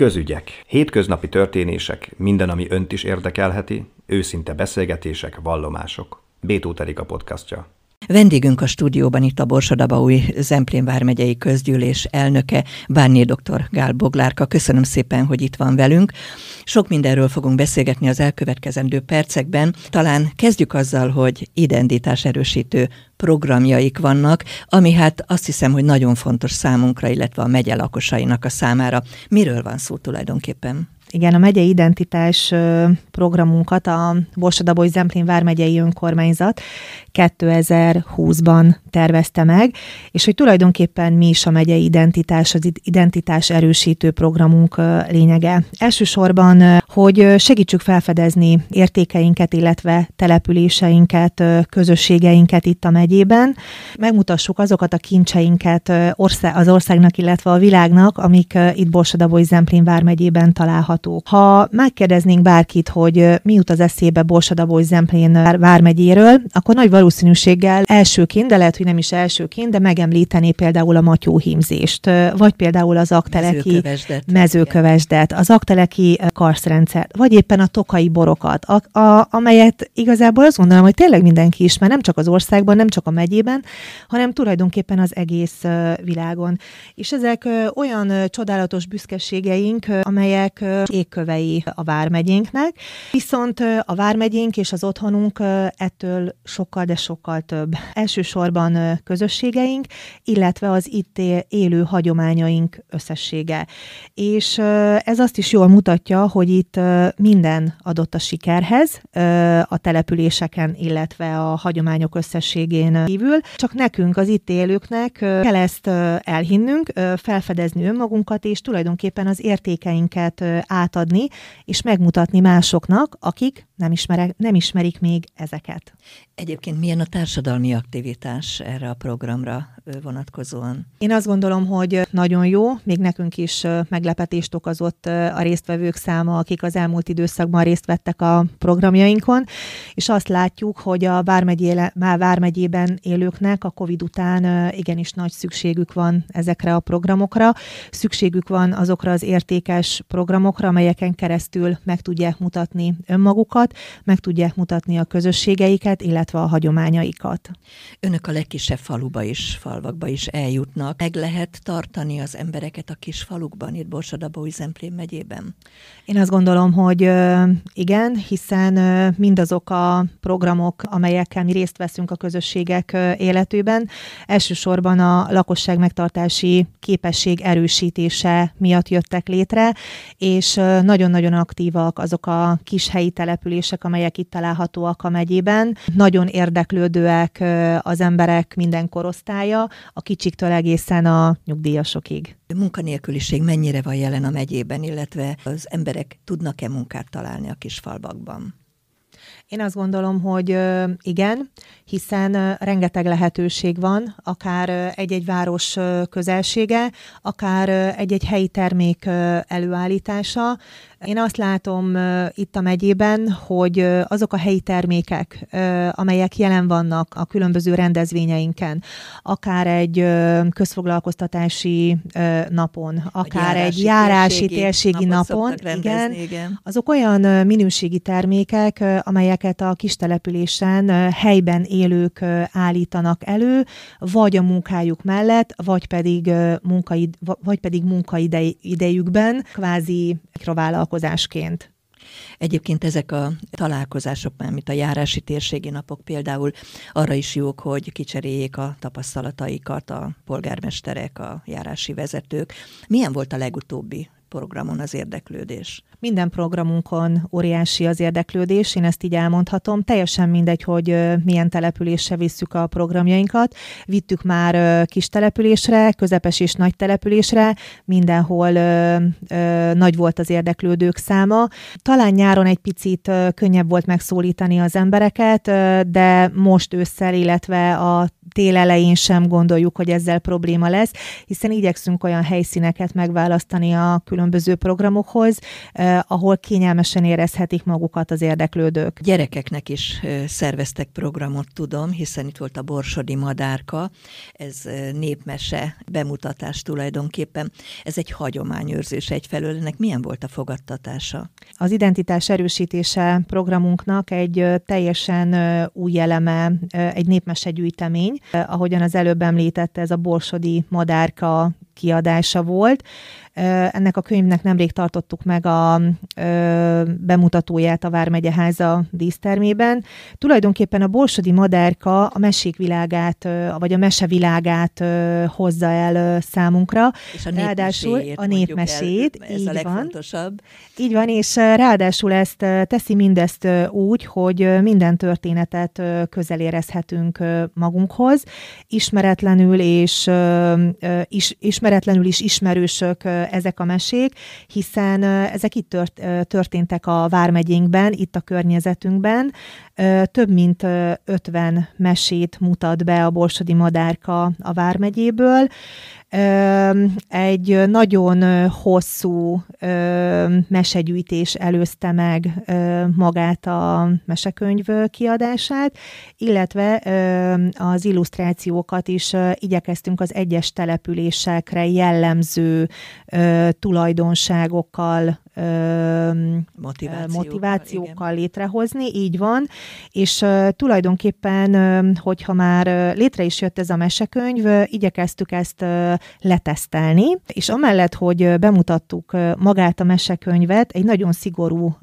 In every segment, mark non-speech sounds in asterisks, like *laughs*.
Közügyek. Hétköznapi történések, minden, ami önt is érdekelheti, őszinte beszélgetések, vallomások. Bétó a podcastja. Vendégünk a stúdióban itt a Borsadabaúj Zemplén vármegyei közgyűlés elnöke, Bárnyé dr. Gál Boglárka. Köszönöm szépen, hogy itt van velünk. Sok mindenről fogunk beszélgetni az elkövetkezendő percekben. Talán kezdjük azzal, hogy identitás erősítő programjaik vannak, ami hát azt hiszem, hogy nagyon fontos számunkra, illetve a megye lakosainak a számára. Miről van szó tulajdonképpen? Igen, a megyei identitás programunkat a Borsadaboly Zemplén vármegyei önkormányzat 2020-ban tervezte meg, és hogy tulajdonképpen mi is a megyei identitás, az identitás erősítő programunk lényege. Elsősorban, hogy segítsük felfedezni értékeinket, illetve településeinket, közösségeinket itt a megyében, megmutassuk azokat a kincseinket az országnak, illetve a világnak, amik itt Borsadaboly Zemplén vármegyében találhatók. Ha megkérdeznénk bárkit, hogy mi jut az eszébe Borsadaboly Zemplén vármegyéről, akkor nagy valószínűséggel elsőként, de lehet, hogy nem is elsőként, de megemlíteni például a matyóhímzést, vagy például az akteleki mezőkövesdet, mezőkövesdet. Az akteleki karszrendszer, vagy éppen a tokai borokat, a, a, amelyet igazából azt gondolom, hogy tényleg mindenki ismer, nem csak az országban, nem csak a megyében, hanem tulajdonképpen az egész világon. És ezek olyan csodálatos büszkeségeink, amelyek égkövei a vármegyénknek, viszont a vármegyénk és az otthonunk ettől sokkal, de sokkal több. Elsősorban közösségeink, illetve az itt élő hagyományaink összessége. És ez azt is jól mutatja, hogy itt minden adott a sikerhez, a településeken, illetve a hagyományok összességén kívül. Csak nekünk, az itt élőknek kell ezt elhinnünk, felfedezni önmagunkat, és tulajdonképpen az értékeinket átadni, és megmutatni másoknak, akik nem, ismerek, nem ismerik még ezeket. Egyébként milyen a társadalmi aktivitás erre a programra vonatkozóan? Én azt gondolom, hogy nagyon jó, még nekünk is meglepetést okozott a résztvevők száma, akik az elmúlt időszakban részt vettek a programjainkon, és azt látjuk, hogy a már vármegyében élőknek a COVID után igenis nagy szükségük van ezekre a programokra. Szükségük van azokra az értékes programokra, amelyeken keresztül meg tudják mutatni önmagukat, meg tudják mutatni a közösségeiket, illetve a hagyományaikat. Önök a legkisebb faluba is, falvakba is eljutnak. Meg lehet tartani az embereket a kis falukban, itt Borsodabói Zemplén megyében? Én azt gondolom, hogy igen, hiszen mindazok a programok, amelyekkel mi részt veszünk a közösségek életében, elsősorban a lakosság megtartási képesség erősítése miatt jöttek létre, és nagyon-nagyon aktívak azok a kis helyi települések, amelyek itt találhatóak a megyében. Nagyon érdeklődőek az emberek minden korosztálya, a kicsiktől egészen a nyugdíjasokig. A munkanélküliség mennyire van jelen a megyében, illetve az emberek tudnak-e munkát találni a kisfalvakban? Én azt gondolom, hogy igen, hiszen rengeteg lehetőség van, akár egy-egy város közelsége, akár egy-egy helyi termék előállítása. Én azt látom itt a megyében, hogy azok a helyi termékek, amelyek jelen vannak a különböző rendezvényeinken, akár egy közfoglalkoztatási napon, akár járási egy járási térségi, térségi napon, igen, igen, azok olyan minőségi termékek, amelyeket a kistelepülésen helyben élők állítanak elő, vagy a munkájuk mellett, vagy pedig, munkaid, vagy pedig munkaidejükben, kvázi mikrovállalkozásként. Egyébként ezek a találkozások, mint a járási térségi napok például arra is jók, hogy kicseréljék a tapasztalataikat a polgármesterek, a járási vezetők. Milyen volt a legutóbbi programon az érdeklődés? Minden programunkon óriási az érdeklődés, én ezt így elmondhatom. Teljesen mindegy, hogy milyen településre visszük a programjainkat. Vittük már kis településre, közepes és nagy településre, mindenhol nagy volt az érdeklődők száma. Talán nyáron egy picit könnyebb volt megszólítani az embereket, de most ősszel, illetve a tél elején sem gondoljuk, hogy ezzel probléma lesz, hiszen igyekszünk olyan helyszíneket megválasztani a különböző programokhoz, eh, ahol kényelmesen érezhetik magukat az érdeklődők. Gyerekeknek is szerveztek programot, tudom, hiszen itt volt a Borsodi Madárka, ez népmese bemutatás tulajdonképpen. Ez egy hagyományőrzés egyfelől, ennek milyen volt a fogadtatása? Az identitás erősítése programunknak egy teljesen új eleme, egy népmese gyűjtemény, ahogyan az előbb említette, ez a Borsodi Madárka kiadása volt. Ennek a könyvnek nemrég tartottuk meg a bemutatóját a Vármegyeháza dísztermében. Tulajdonképpen a Borsodi Madárka a mesék világát, vagy a mesevilágát hozza el számunkra. És a ráadásul a népmesét, el, ez így a legfontosabb. Van. Így van, és ráadásul ezt teszi mindezt úgy, hogy minden történetet közel érezhetünk magunkhoz, ismeretlenül és is, ismeretlenül is ismerősök ezek a mesék, hiszen ezek itt tört, történtek a Vármegyénkben, itt a környezetünkben. Több mint 50 mesét mutat be a Borsodi Madárka a Vármegyéből egy nagyon hosszú mesegyűjtés előzte meg magát a mesekönyv kiadását, illetve az illusztrációkat is igyekeztünk az egyes településekre jellemző tulajdonságokkal motivációkkal, motivációkkal létrehozni, így van, és tulajdonképpen, hogyha már létre is jött ez a mesekönyv, igyekeztük ezt letesztelni, és amellett, hogy bemutattuk magát a mesekönyvet, egy nagyon szigorú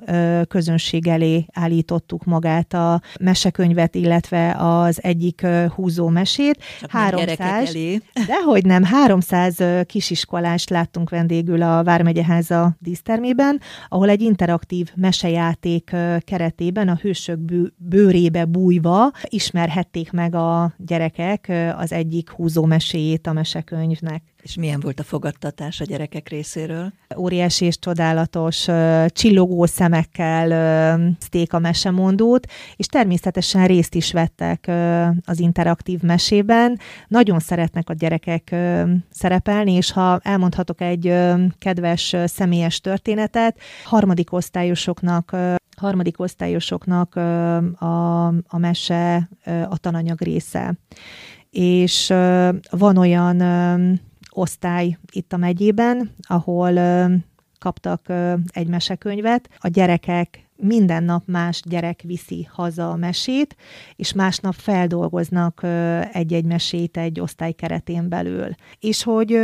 közönség elé állítottuk magát a mesekönyvet, illetve az egyik húzó mesét. Csak 300, elé. *laughs* dehogy nem, 300 kisiskolást láttunk vendégül a Vármegyeháza dísztermében, ahol egy interaktív mesejáték keretében a hősök bőrébe bújva ismerhették meg a gyerekek az egyik húzó meséjét a mesekönyvnek. És milyen volt a fogadtatás a gyerekek részéről? Óriási és csodálatos, csillogó szemekkel szték a mesemondót, és természetesen részt is vettek az interaktív mesében. Nagyon szeretnek a gyerekek szerepelni, és ha elmondhatok egy kedves személyes történetet, harmadik osztályosoknak harmadik osztályosoknak a, a mese a tananyag része. És van olyan osztály itt a megyében, ahol kaptak egy mesekönyvet. A gyerekek minden nap más gyerek viszi haza a mesét, és másnap feldolgoznak egy-egy mesét egy osztály keretén belül. És hogy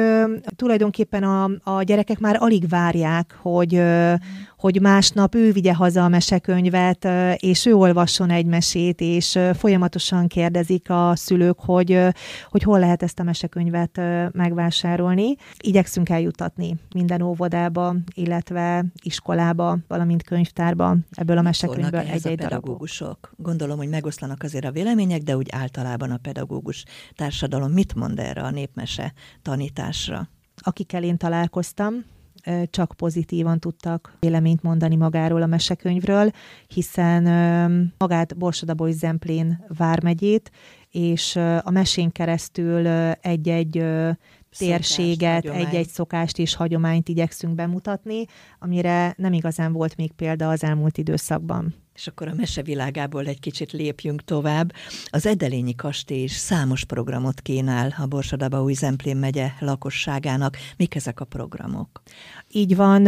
tulajdonképpen a, a gyerekek már alig várják, hogy, hogy másnap ő vigye haza a mesekönyvet, és ő olvasson egy mesét, és folyamatosan kérdezik a szülők, hogy, hogy hol lehet ezt a mesekönyvet megvásárolni. Igyekszünk eljutatni minden óvodába, illetve iskolába, valamint könyvtárba ebből a mesekönyvből egy-egy pedagógusok? Gondolom, hogy megoszlanak azért a vélemények, de úgy általában a pedagógus társadalom mit mond erre a népmese tanításra? Akikkel én találkoztam, csak pozitívan tudtak véleményt mondani magáról a mesekönyvről, hiszen magát Borsadaboly Zemplén vármegyét, és a mesén keresztül egy-egy térséget, egy-egy szokást és hagyományt igyekszünk bemutatni, amire nem igazán volt még példa az elmúlt időszakban. És akkor a mesevilágából egy kicsit lépjünk tovább. Az Edelényi Kastély is számos programot kínál a Borsadabaúj Zemplén megye lakosságának. Mik ezek a programok? Így van,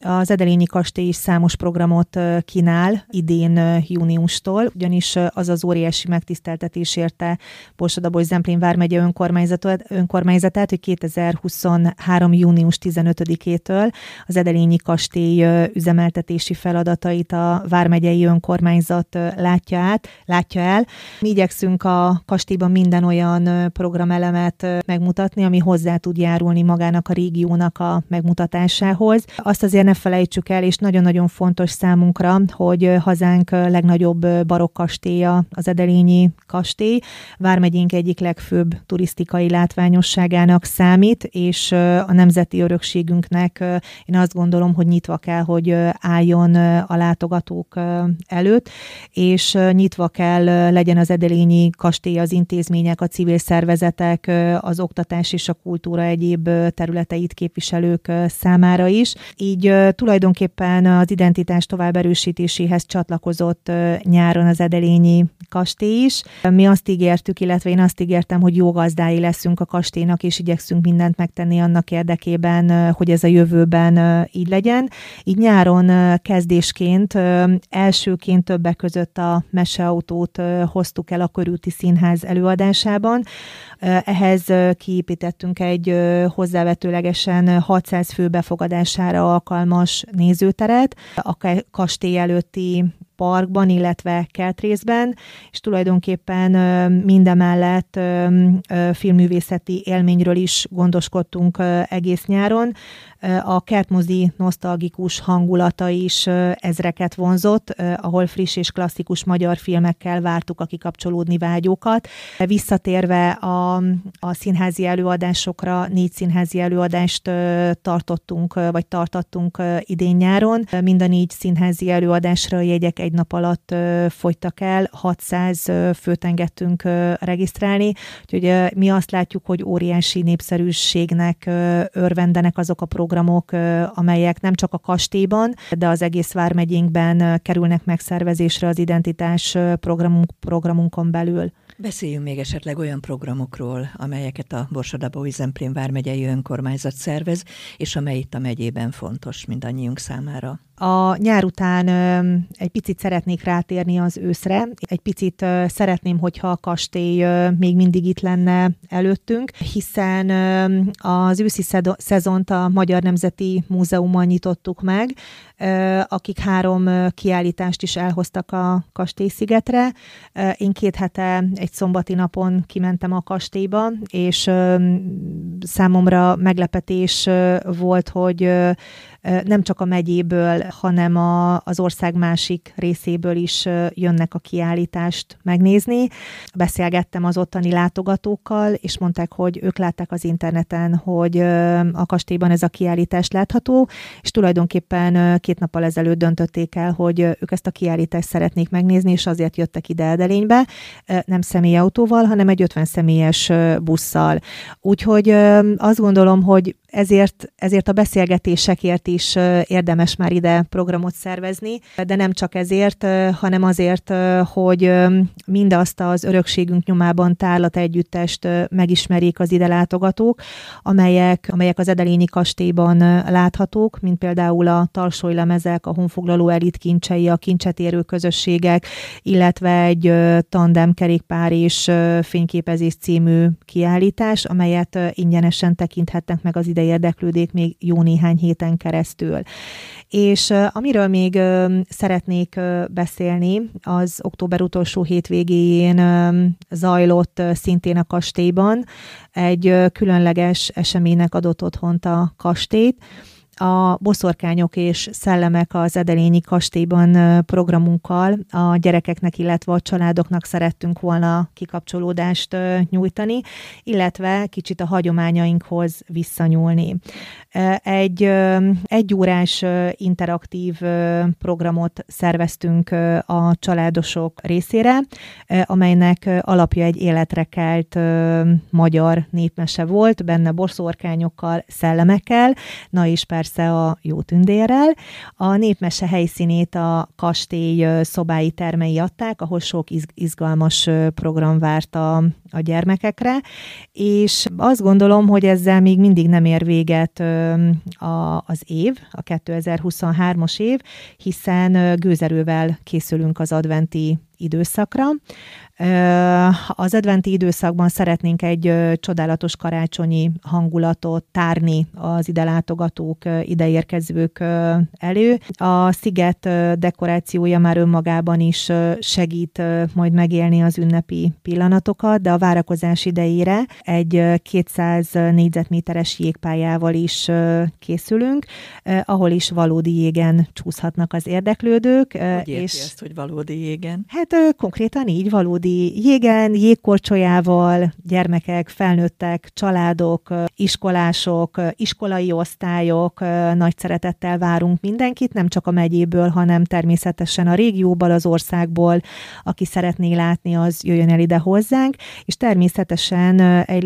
az Edelényi Kastély is számos programot kínál idén júniustól, ugyanis az az óriási megtiszteltetés érte Borsadabaúj Zemplén vármegye önkormányzatát, önkormányzatát, hogy 2023. június 15-től az Edelényi Kastély üzemeltetési feladatait a vármegye megyei önkormányzat látja át, látja el. Mi igyekszünk a kastélyban minden olyan programelemet megmutatni, ami hozzá tud járulni magának a régiónak a megmutatásához. Azt azért ne felejtsük el, és nagyon-nagyon fontos számunkra, hogy hazánk legnagyobb barokkastélya az Edelényi kastély. Vármegyénk egyik legfőbb turisztikai látványosságának számít, és a nemzeti örökségünknek én azt gondolom, hogy nyitva kell, hogy álljon a látogatók előtt, és nyitva kell legyen az Edelényi kastély, az intézmények, a civil szervezetek, az oktatás és a kultúra egyéb területeit képviselők számára is. Így tulajdonképpen az identitás tovább erősítéséhez csatlakozott nyáron az Edelényi kastély is. Mi azt ígértük, illetve én azt ígértem, hogy jó gazdái leszünk a kastélynak, és igyekszünk mindent megtenni annak érdekében, hogy ez a jövőben így legyen. Így nyáron kezdésként, elsőként többek között a meseautót hoztuk el a Körúti Színház előadásában. Ehhez kiépítettünk egy hozzávetőlegesen 600 fő befogadására alkalmas nézőteret, a kastély előtti parkban, illetve kertrészben, és tulajdonképpen mindemellett filmművészeti élményről is gondoskodtunk egész nyáron. A kertmozi nosztalgikus hangulata is ezreket vonzott, ahol friss és klasszikus magyar filmekkel vártuk a kikapcsolódni vágyókat. Visszatérve a, a színházi előadásokra, négy színházi előadást tartottunk, vagy tartattunk idén-nyáron. Mind a négy színházi előadásra jegyek egy nap alatt fogytak el, 600 főt engedtünk regisztrálni, úgyhogy mi azt látjuk, hogy óriási népszerűségnek örvendenek azok a programok, programok, amelyek nem csak a kastélyban, de az egész vármegyénkben kerülnek megszervezésre az identitás programunk, programunkon belül. Beszéljünk még esetleg olyan programokról, amelyeket a Borsodabói Zemplén vármegyei önkormányzat szervez, és amely itt a megyében fontos mindannyiunk számára. A nyár után egy picit szeretnék rátérni az őszre. Egy picit szeretném, hogyha a kastély még mindig itt lenne előttünk, hiszen az őszi szezont a Magyar Nemzeti Múzeummal nyitottuk meg, akik három kiállítást is elhoztak a kastélyszigetre. Én két hete egy szombati napon kimentem a kastélyba, és számomra meglepetés volt, hogy nem csak a megyéből, hanem a, az ország másik részéből is jönnek a kiállítást megnézni. Beszélgettem az ottani látogatókkal, és mondták, hogy ők látták az interneten, hogy a kastélyban ez a kiállítás látható, és tulajdonképpen két nappal ezelőtt döntötték el, hogy ők ezt a kiállítást szeretnék megnézni, és azért jöttek ide Edelénybe, nem személyautóval, hanem egy 50 személyes busszal. Úgyhogy azt gondolom, hogy ezért, ezért a beszélgetésekért is érdemes már ide programot szervezni, de nem csak ezért, hanem azért, hogy mindazt az örökségünk nyomában tárlat együttest megismerjék az ide látogatók, amelyek, amelyek az Edelényi kastélyban láthatók, mint például a lemezek, a honfoglaló elit kincsei, a kincsetérő közösségek, illetve egy tandem kerékpár és fényképezés című kiállítás, amelyet ingyenesen tekinthetnek meg az ide érdeklődék még jó néhány héten keresztül. És amiről még szeretnék beszélni, az október utolsó hétvégéjén zajlott szintén a kastélyban egy különleges eseménynek adott otthont a kastélyt, a boszorkányok és szellemek az Edelényi kastélyban programunkkal a gyerekeknek, illetve a családoknak szerettünk volna kikapcsolódást nyújtani, illetve kicsit a hagyományainkhoz visszanyúlni. Egy egyórás interaktív programot szerveztünk a családosok részére, amelynek alapja egy életre kelt magyar népmese volt, benne borszorkányokkal, szellemekkel, na és persze a jó tündérrel. A népmese helyszínét a kastély szobái termei adták, ahol sok izgalmas program várt a, a gyermekekre, és azt gondolom, hogy ezzel még mindig nem ér véget a, az év, a 2023-as év, hiszen gőzerővel készülünk az adventi időszakra. Az adventi időszakban szeretnénk egy csodálatos karácsonyi hangulatot tárni az ide látogatók, ide érkezők elő. A sziget dekorációja már önmagában is segít majd megélni az ünnepi pillanatokat, de a várakozás idejére egy 200 négyzetméteres jégpályával is készülünk, ahol is valódi jégen csúszhatnak az érdeklődők. Hogy és ezt, hogy valódi jégen? Hát konkrétan így, valódi jégen, jégkorcsolyával, gyermekek, felnőttek, családok, iskolások, iskolai osztályok, nagy szeretettel várunk mindenkit, nem csak a megyéből, hanem természetesen a régióból, az országból, aki szeretné látni, az jöjjön el ide hozzánk, és természetesen egy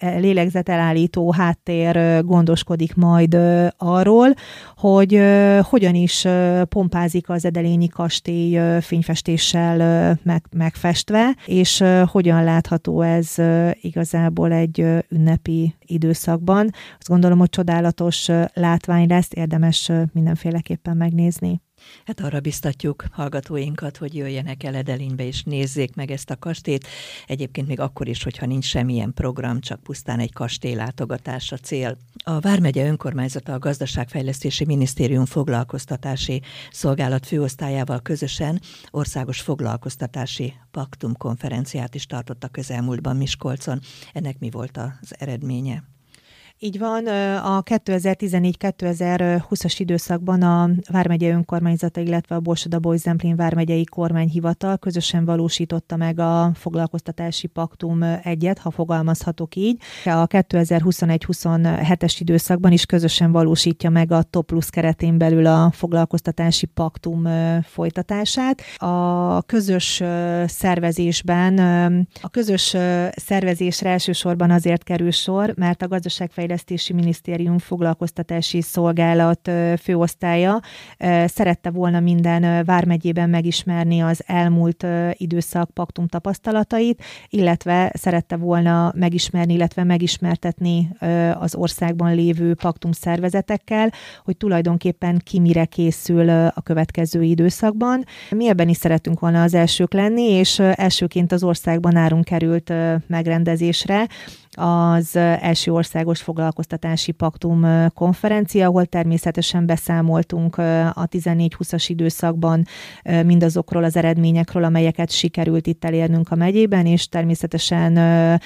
lélegzetelállító háttér gondoskodik majd arról, hogy hogyan is pompázik az Edelényi kastély fényfestéssel meg, megfestve, és hogyan látható ez igazából egy ünnepi időszakban. Azt gondolom, hogy csodálatos látvány lesz, érdemes mindenféleképpen megnézni. Hát arra biztatjuk hallgatóinkat, hogy jöjjenek el Edelénybe és nézzék meg ezt a kastét. Egyébként még akkor is, hogyha nincs semmilyen program, csak pusztán egy kastély látogatás a cél. A Vármegye önkormányzata a Gazdaságfejlesztési Minisztérium foglalkoztatási szolgálat főosztályával közösen országos foglalkoztatási paktum konferenciát is tartott a közelmúltban Miskolcon. Ennek mi volt az eredménye? Így van, a 2014-2020-as időszakban a Vármegye önkormányzata, illetve a Borsod Zemplén Vármegyei Kormányhivatal közösen valósította meg a foglalkoztatási paktum egyet, ha fogalmazhatok így. A 2021-27-es időszakban is közösen valósítja meg a Top Plus keretén belül a foglalkoztatási paktum folytatását. A közös szervezésben, a közös szervezésre elsősorban azért kerül sor, mert a gazdaságfejlesztés Fejlesztési Minisztérium foglalkoztatási szolgálat főosztálya szerette volna minden vármegyében megismerni az elmúlt időszak paktum tapasztalatait, illetve szerette volna megismerni, illetve megismertetni az országban lévő paktum szervezetekkel, hogy tulajdonképpen ki mire készül a következő időszakban. Mi ebben is szeretünk volna az elsők lenni, és elsőként az országban árunk került megrendezésre az első országos foglalkoztatási paktum konferencia, ahol természetesen beszámoltunk a 14-20-as időszakban mindazokról az eredményekről, amelyeket sikerült itt elérnünk a megyében, és természetesen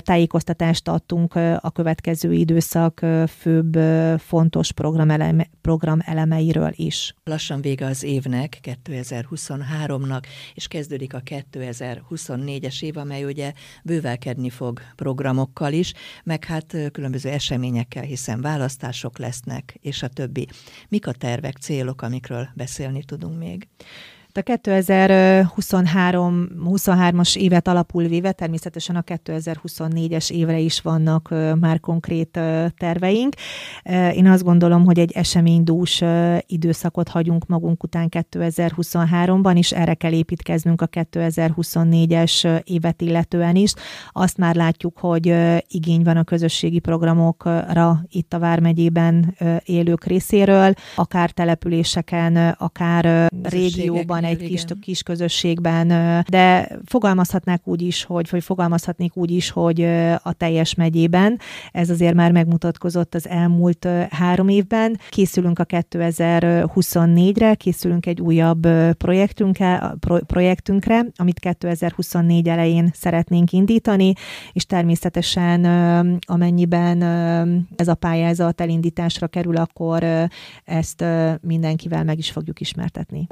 tájékoztatást adtunk a következő időszak főbb fontos programeleme, programelemeiről is. Lassan vége az évnek, 2023-nak, és kezdődik a 2024-es év, amely ugye bővelkedni fog programokkal is meg hát különböző eseményekkel, hiszen választások lesznek, és a többi. Mik a tervek, célok, amikről beszélni tudunk még? A 2023-23-as évet alapul véve természetesen a 2024-es évre is vannak már konkrét terveink. Én azt gondolom, hogy egy eseménydús időszakot hagyunk magunk után 2023-ban, és erre kell építkeznünk a 2024-es évet illetően is. Azt már látjuk, hogy igény van a közösségi programokra itt a Vármegyében élők részéről, akár településeken, akár régióban, van egy kis, kis közösségben, de fogalmazhatnák úgy is, hogy, vagy fogalmazhatnék úgy is, hogy a teljes megyében. Ez azért már megmutatkozott az elmúlt három évben. Készülünk a 2024-re, készülünk egy újabb projektünkre, projektünkre, amit 2024 elején szeretnénk indítani, és természetesen amennyiben ez a pályázat elindításra kerül, akkor ezt mindenkivel meg is fogjuk ismertetni.